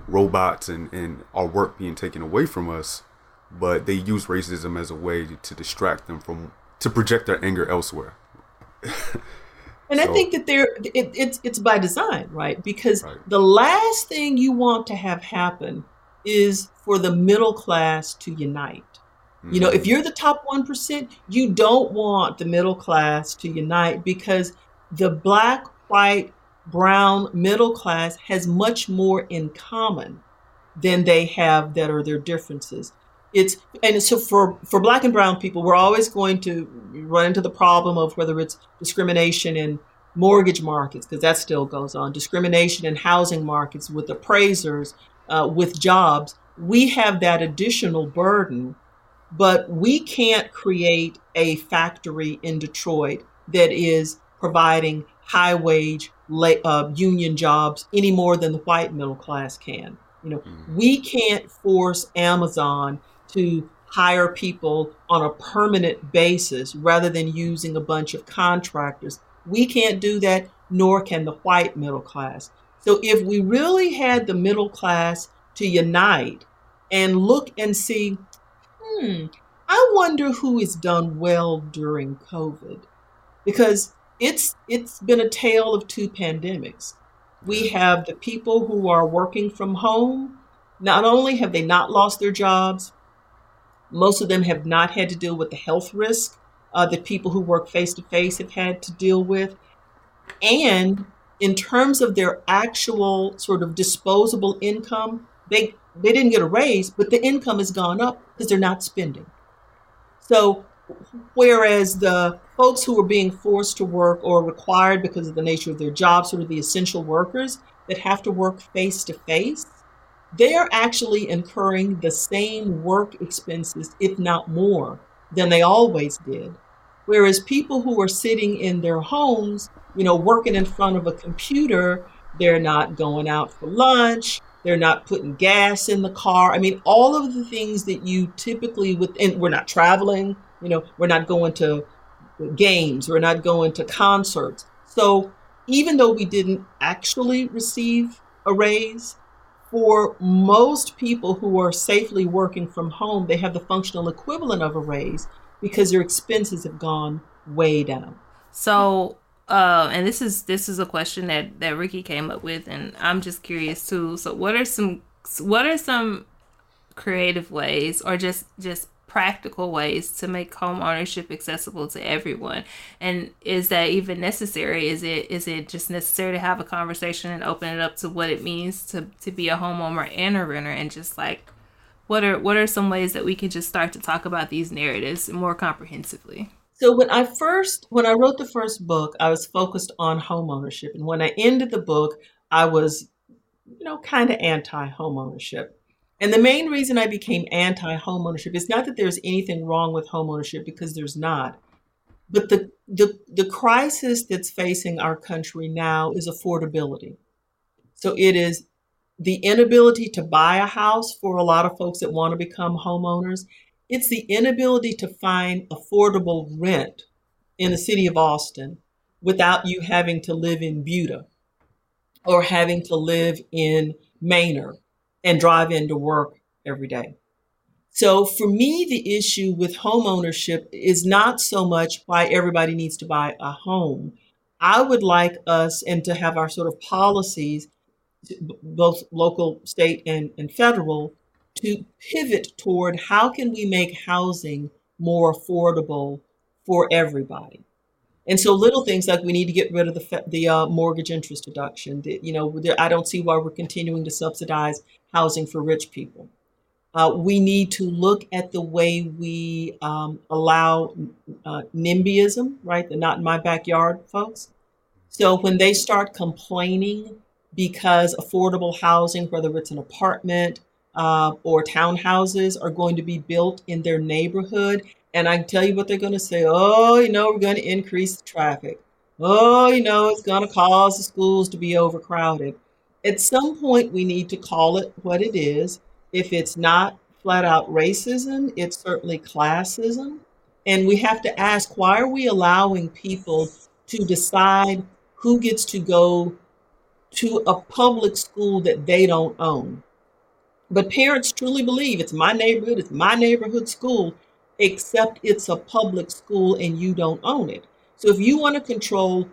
robots and, and our work being taken away from us, but they use racism as a way to distract them from to project their anger elsewhere. and so, I think that they're it, it's it's by design, right? Because right. the last thing you want to have happen is for the middle class to unite. Mm-hmm. You know, if mm-hmm. you're the top 1%, you don't want the middle class to unite because the black, white, brown middle class has much more in common than they have that are their differences. It's and so for for black and brown people, we're always going to run into the problem of whether it's discrimination in mortgage markets because that still goes on, discrimination in housing markets with appraisers, uh, with jobs. We have that additional burden, but we can't create a factory in Detroit that is providing high wage uh, union jobs any more than the white middle class can. You know, mm. we can't force Amazon to hire people on a permanent basis rather than using a bunch of contractors. We can't do that, nor can the white middle class. So if we really had the middle class to unite and look and see, hmm, I wonder who has done well during COVID. Because it's it's been a tale of two pandemics. We have the people who are working from home. Not only have they not lost their jobs, most of them have not had to deal with the health risk uh, that people who work face to face have had to deal with. And in terms of their actual sort of disposable income, they they didn't get a raise, but the income has gone up because they're not spending. So whereas the folks who are being forced to work or required because of the nature of their job, sort of the essential workers that have to work face to face, they are actually incurring the same work expenses, if not more, than they always did. Whereas people who are sitting in their homes, you know, working in front of a computer, they're not going out for lunch, they're not putting gas in the car. I mean, all of the things that you typically with and we're not traveling, you know, we're not going to games, we're not going to concerts. So even though we didn't actually receive a raise, for most people who are safely working from home, they have the functional equivalent of a raise because your expenses have gone way down. So, uh, and this is this is a question that that Ricky came up with, and I'm just curious too. So, what are some what are some creative ways, or just just practical ways to make home ownership accessible to everyone and is that even necessary is it is it just necessary to have a conversation and open it up to what it means to to be a homeowner and a renter and just like what are what are some ways that we can just start to talk about these narratives more comprehensively so when i first when i wrote the first book i was focused on home ownership and when i ended the book i was you know kind of anti home ownership and the main reason I became anti homeownership is not that there's anything wrong with homeownership because there's not. But the, the, the crisis that's facing our country now is affordability. So it is the inability to buy a house for a lot of folks that want to become homeowners. It's the inability to find affordable rent in the city of Austin without you having to live in Buda or having to live in Manor and drive into work every day. So for me, the issue with homeownership is not so much why everybody needs to buy a home. I would like us and to have our sort of policies, both local, state, and, and federal, to pivot toward how can we make housing more affordable for everybody. And so little things like we need to get rid of the the uh, mortgage interest deduction. The, you know, I don't see why we're continuing to subsidize housing for rich people. Uh, we need to look at the way we um, allow uh, NIMBYism, right? The not in my backyard folks. So when they start complaining because affordable housing, whether it's an apartment uh, or townhouses, are going to be built in their neighborhood, and I can tell you what they're going to say. Oh, you know, we're going to increase the traffic. Oh, you know, it's going to cause the schools to be overcrowded. At some point, we need to call it what it is. If it's not flat out racism, it's certainly classism. And we have to ask why are we allowing people to decide who gets to go to a public school that they don't own? But parents truly believe it's my neighborhood, it's my neighborhood school, except it's a public school and you don't own it. So if you want to control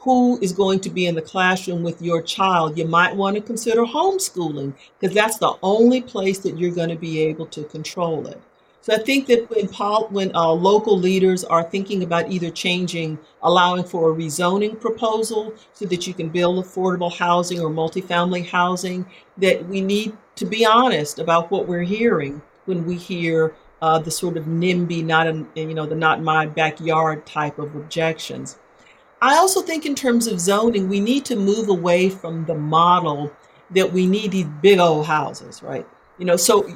who is going to be in the classroom with your child, you might want to consider homeschooling because that's the only place that you're going to be able to control it. So I think that when, when uh, local leaders are thinking about either changing, allowing for a rezoning proposal so that you can build affordable housing or multifamily housing, that we need to be honest about what we're hearing when we hear uh, the sort of NIMBY, not in, you know, the not my backyard type of objections. I also think in terms of zoning, we need to move away from the model that we need these big old houses, right? You know, so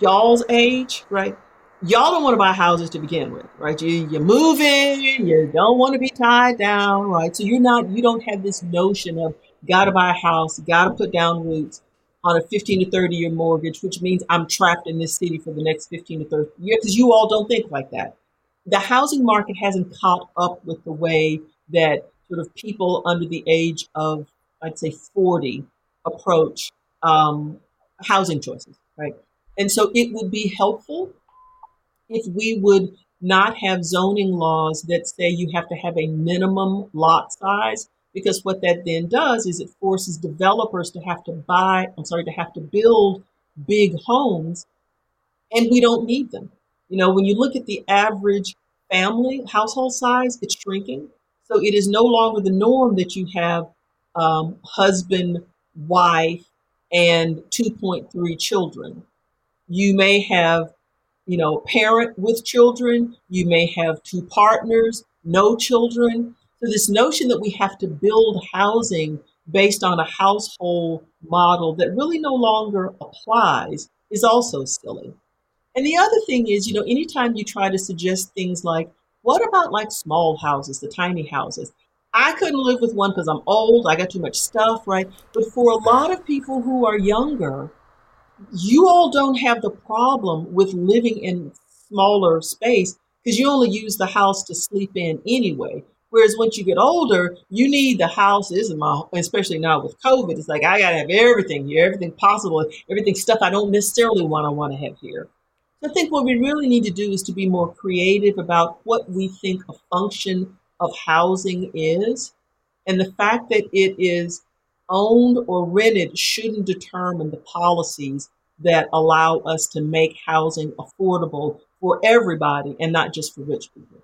y'all's age, right? Y'all don't want to buy houses to begin with, right? You you move in, you don't want to be tied down, right? So you're not you don't have this notion of gotta buy a house, gotta put down roots on a 15 to 30 year mortgage, which means I'm trapped in this city for the next 15 to 30 years because you all don't think like that. The housing market hasn't caught up with the way that sort of people under the age of, I'd say, 40 approach um, housing choices, right? And so it would be helpful if we would not have zoning laws that say you have to have a minimum lot size because what that then does is it forces developers to have to buy, I'm sorry, to have to build big homes, and we don't need them. You know, when you look at the average family household size, it's shrinking. So it is no longer the norm that you have um, husband, wife, and 2.3 children. You may have, you know, parent with children. You may have two partners, no children. So this notion that we have to build housing based on a household model that really no longer applies is also silly. And the other thing is, you know, anytime you try to suggest things like, what about like small houses, the tiny houses? I couldn't live with one because I'm old, I got too much stuff, right? But for a lot of people who are younger, you all don't have the problem with living in smaller space because you only use the house to sleep in anyway. Whereas once you get older, you need the house. This is my, especially now with COVID. It's like I gotta have everything here, everything possible, everything stuff I don't necessarily want to want to have here. So I think what we really need to do is to be more creative about what we think a function of housing is, and the fact that it is owned or rented shouldn't determine the policies that allow us to make housing affordable for everybody and not just for rich people.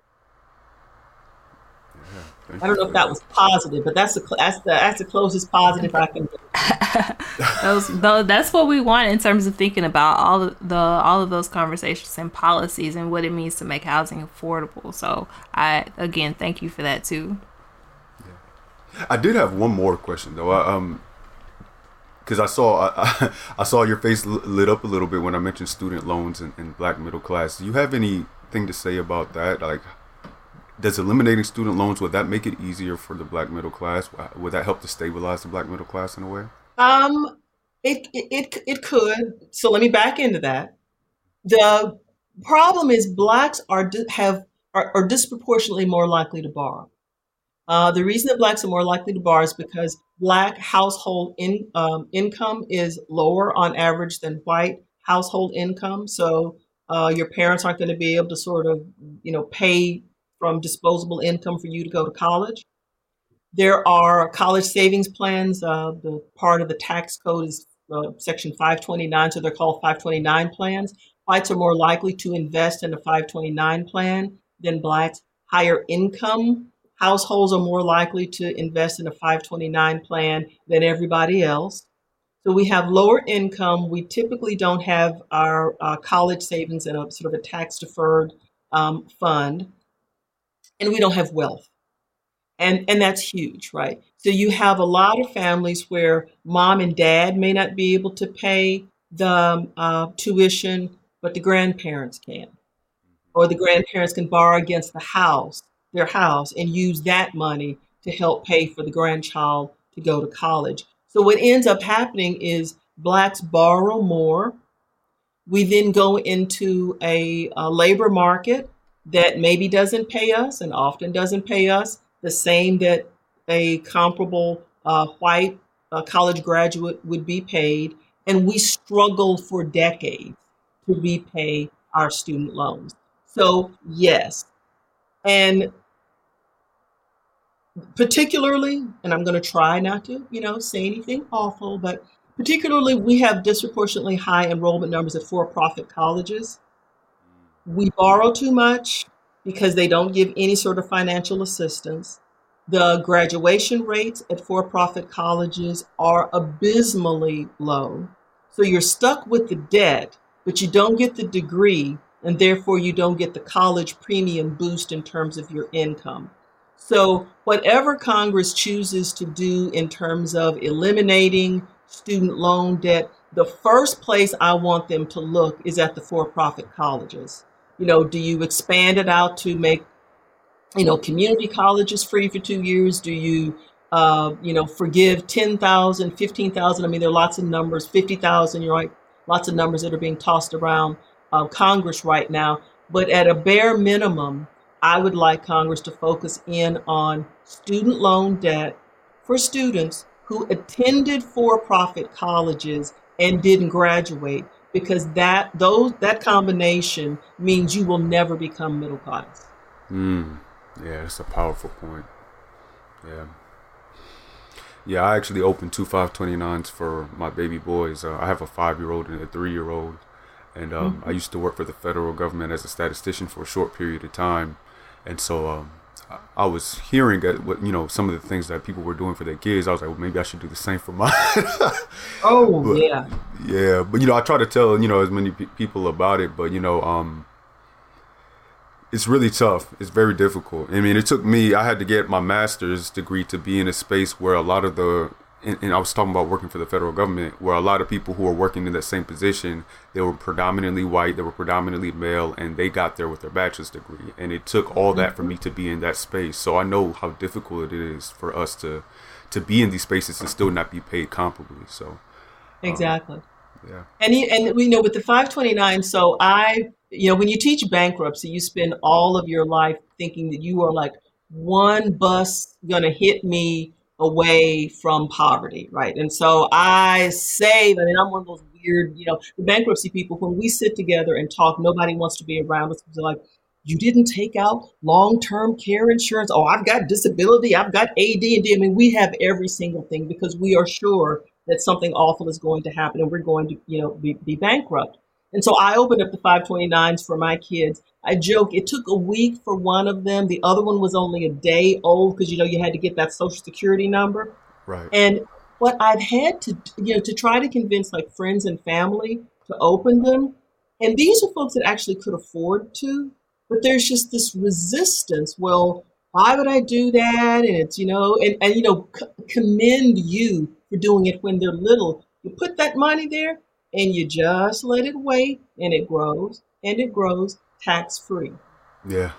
I don't know if that was positive, but that's the that's the that's the closest positive I can. those, those, that's what we want in terms of thinking about all of the all of those conversations and policies and what it means to make housing affordable. So I again thank you for that too. I did have one more question though. I, um, because I saw I, I, saw your face lit up a little bit when I mentioned student loans and, and black middle class. Do you have anything to say about that? Like does eliminating student loans would that make it easier for the black middle class? Would that help to stabilize the black middle class in a way? Um, it it it could. So let me back into that. The problem is blacks are have are, are disproportionately more likely to borrow. Uh, the reason that blacks are more likely to borrow is because black household in, um, income is lower on average than white household income. So uh, your parents aren't going to be able to sort of, you know, pay from disposable income for you to go to college. There are college savings plans. Uh, the part of the tax code is uh, Section 529, so they're called 529 plans. Whites are more likely to invest in a 529 plan than blacks. Higher income households are more likely to invest in a 529 plan than everybody else. So we have lower income. We typically don't have our uh, college savings in a sort of a tax deferred um, fund, and we don't have wealth, and and that's huge, right? So you have a lot of families where mom and dad may not be able to pay the um, uh, tuition, but the grandparents can, or the grandparents can borrow against the house, their house, and use that money to help pay for the grandchild to go to college. So what ends up happening is blacks borrow more. We then go into a, a labor market that maybe doesn't pay us and often doesn't pay us the same that a comparable uh, white uh, college graduate would be paid. And we struggle for decades to repay our student loans. So, yes. And particularly, and I'm going to try not to, you know, say anything awful, but particularly we have disproportionately high enrollment numbers at for-profit colleges. We borrow too much because they don't give any sort of financial assistance. The graduation rates at for-profit colleges are abysmally low. So you're stuck with the debt, but you don't get the degree, and therefore you don't get the college premium boost in terms of your income. So, whatever Congress chooses to do in terms of eliminating student loan debt, the first place I want them to look is at the for profit colleges. You know, do you expand it out to make, you know, community colleges free for two years? Do you, uh, you know, forgive 10,000, 15,000? I mean, there are lots of numbers, 50,000, you're right, lots of numbers that are being tossed around uh, Congress right now. But at a bare minimum, I would like Congress to focus in on student loan debt for students who attended for-profit colleges and didn't graduate because that those that combination means you will never become middle class. Mm. Yeah, it's a powerful point. Yeah. Yeah, I actually opened two 529s for my baby boys. Uh, I have a five year old and a three year old. And um, mm-hmm. I used to work for the federal government as a statistician for a short period of time and so um, I was hearing what you know some of the things that people were doing for their kids. I was like, well, maybe I should do the same for mine. oh but, yeah, yeah. But you know, I try to tell you know as many pe- people about it, but you know, um, it's really tough. It's very difficult. I mean, it took me. I had to get my master's degree to be in a space where a lot of the and, and, I was talking about working for the federal government, where a lot of people who were working in that same position, they were predominantly white, they were predominantly male, and they got there with their bachelor's degree. And it took all that for me to be in that space. So I know how difficult it is for us to to be in these spaces and still not be paid comparably. So um, exactly. Um, yeah. And and we know with the 529. So I, you know, when you teach bankruptcy, you spend all of your life thinking that you are like one bus gonna hit me away from poverty, right? And so I say that I mean, I'm one of those weird, you know, the bankruptcy people, when we sit together and talk, nobody wants to be around us because they're like, you didn't take out long-term care insurance. Oh, I've got disability. I've got AD and D. I mean, we have every single thing because we are sure that something awful is going to happen and we're going to, you know, be, be bankrupt. And so I opened up the 529s for my kids. I joke it took a week for one of them. The other one was only a day old because you know you had to get that social security number. Right. And what I've had to you know to try to convince like friends and family to open them, and these are folks that actually could afford to, but there's just this resistance. Well, why would I do that? And it's you know, and and you know, c- commend you for doing it when they're little. You put that money there, and you just let it wait and it grows and it grows tax free. Yeah.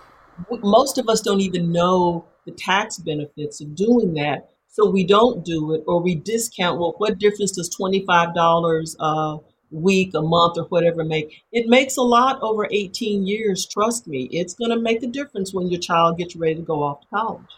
Most of us don't even know the tax benefits of doing that. So we don't do it or we discount. Well, what difference does $25 a week, a month, or whatever make? It makes a lot over 18 years. Trust me, it's going to make a difference when your child gets ready to go off to college.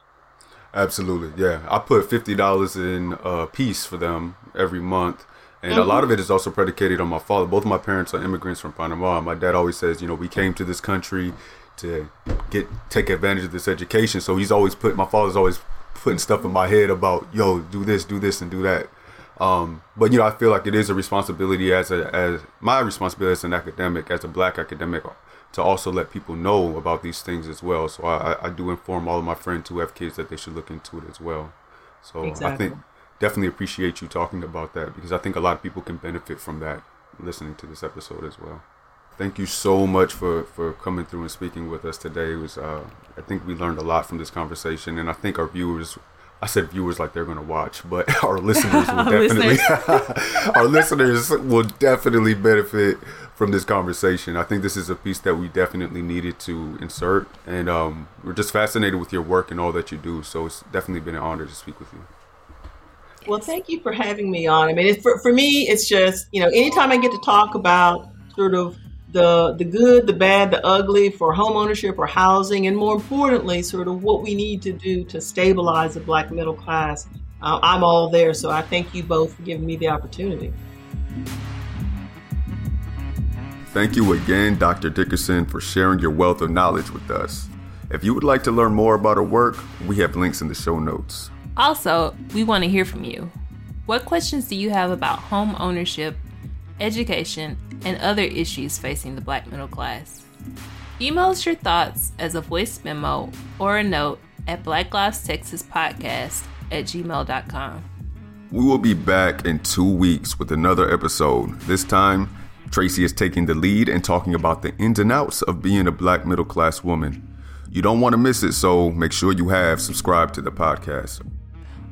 Absolutely, yeah. I put fifty dollars in a piece for them every month, and mm-hmm. a lot of it is also predicated on my father. Both of my parents are immigrants from Panama. My dad always says, you know, we came to this country to get take advantage of this education. So he's always put my father's always putting stuff in my head about yo, do this, do this, and do that. Um, but you know, I feel like it is a responsibility as a as my responsibility as an academic, as a black academic, to also let people know about these things as well. So I, I do inform all of my friends who have kids that they should look into it as well. So exactly. I think definitely appreciate you talking about that because I think a lot of people can benefit from that listening to this episode as well. Thank you so much for, for coming through and speaking with us today. It was uh, I think we learned a lot from this conversation, and I think our viewers I said viewers like they're going to watch, but our listeners will definitely our listeners will definitely benefit from this conversation. I think this is a piece that we definitely needed to insert, and um, we're just fascinated with your work and all that you do. So it's definitely been an honor to speak with you. Well, thank you for having me on. I mean, for for me, it's just you know, anytime I get to talk about sort of the the good, the bad, the ugly for home ownership or housing, and more importantly, sort of what we need to do to stabilize the black middle class. Uh, I'm all there, so I thank you both for giving me the opportunity. Thank you again, Dr. Dickerson, for sharing your wealth of knowledge with us. If you would like to learn more about her work, we have links in the show notes. Also, we want to hear from you. What questions do you have about home ownership education, and other issues facing the black middle class. Email us your thoughts as a voice memo or a note at Black Lives Texas Podcast at gmail.com. We will be back in two weeks with another episode. This time, Tracy is taking the lead and talking about the ins and outs of being a black middle class woman. You don't want to miss it, so make sure you have subscribed to the podcast.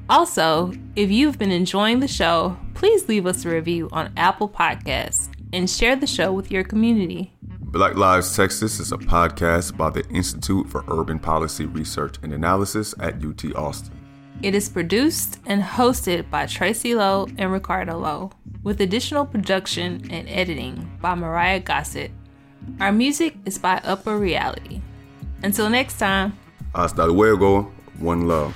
Also, if you've been enjoying the show, please leave us a review on Apple Podcasts and share the show with your community. Black Lives Texas is a podcast by the Institute for Urban Policy Research and Analysis at UT Austin. It is produced and hosted by Tracy Lowe and Ricardo Lowe, with additional production and editing by Mariah Gossett. Our music is by Upper Reality. Until next time. Hasta luego. One love.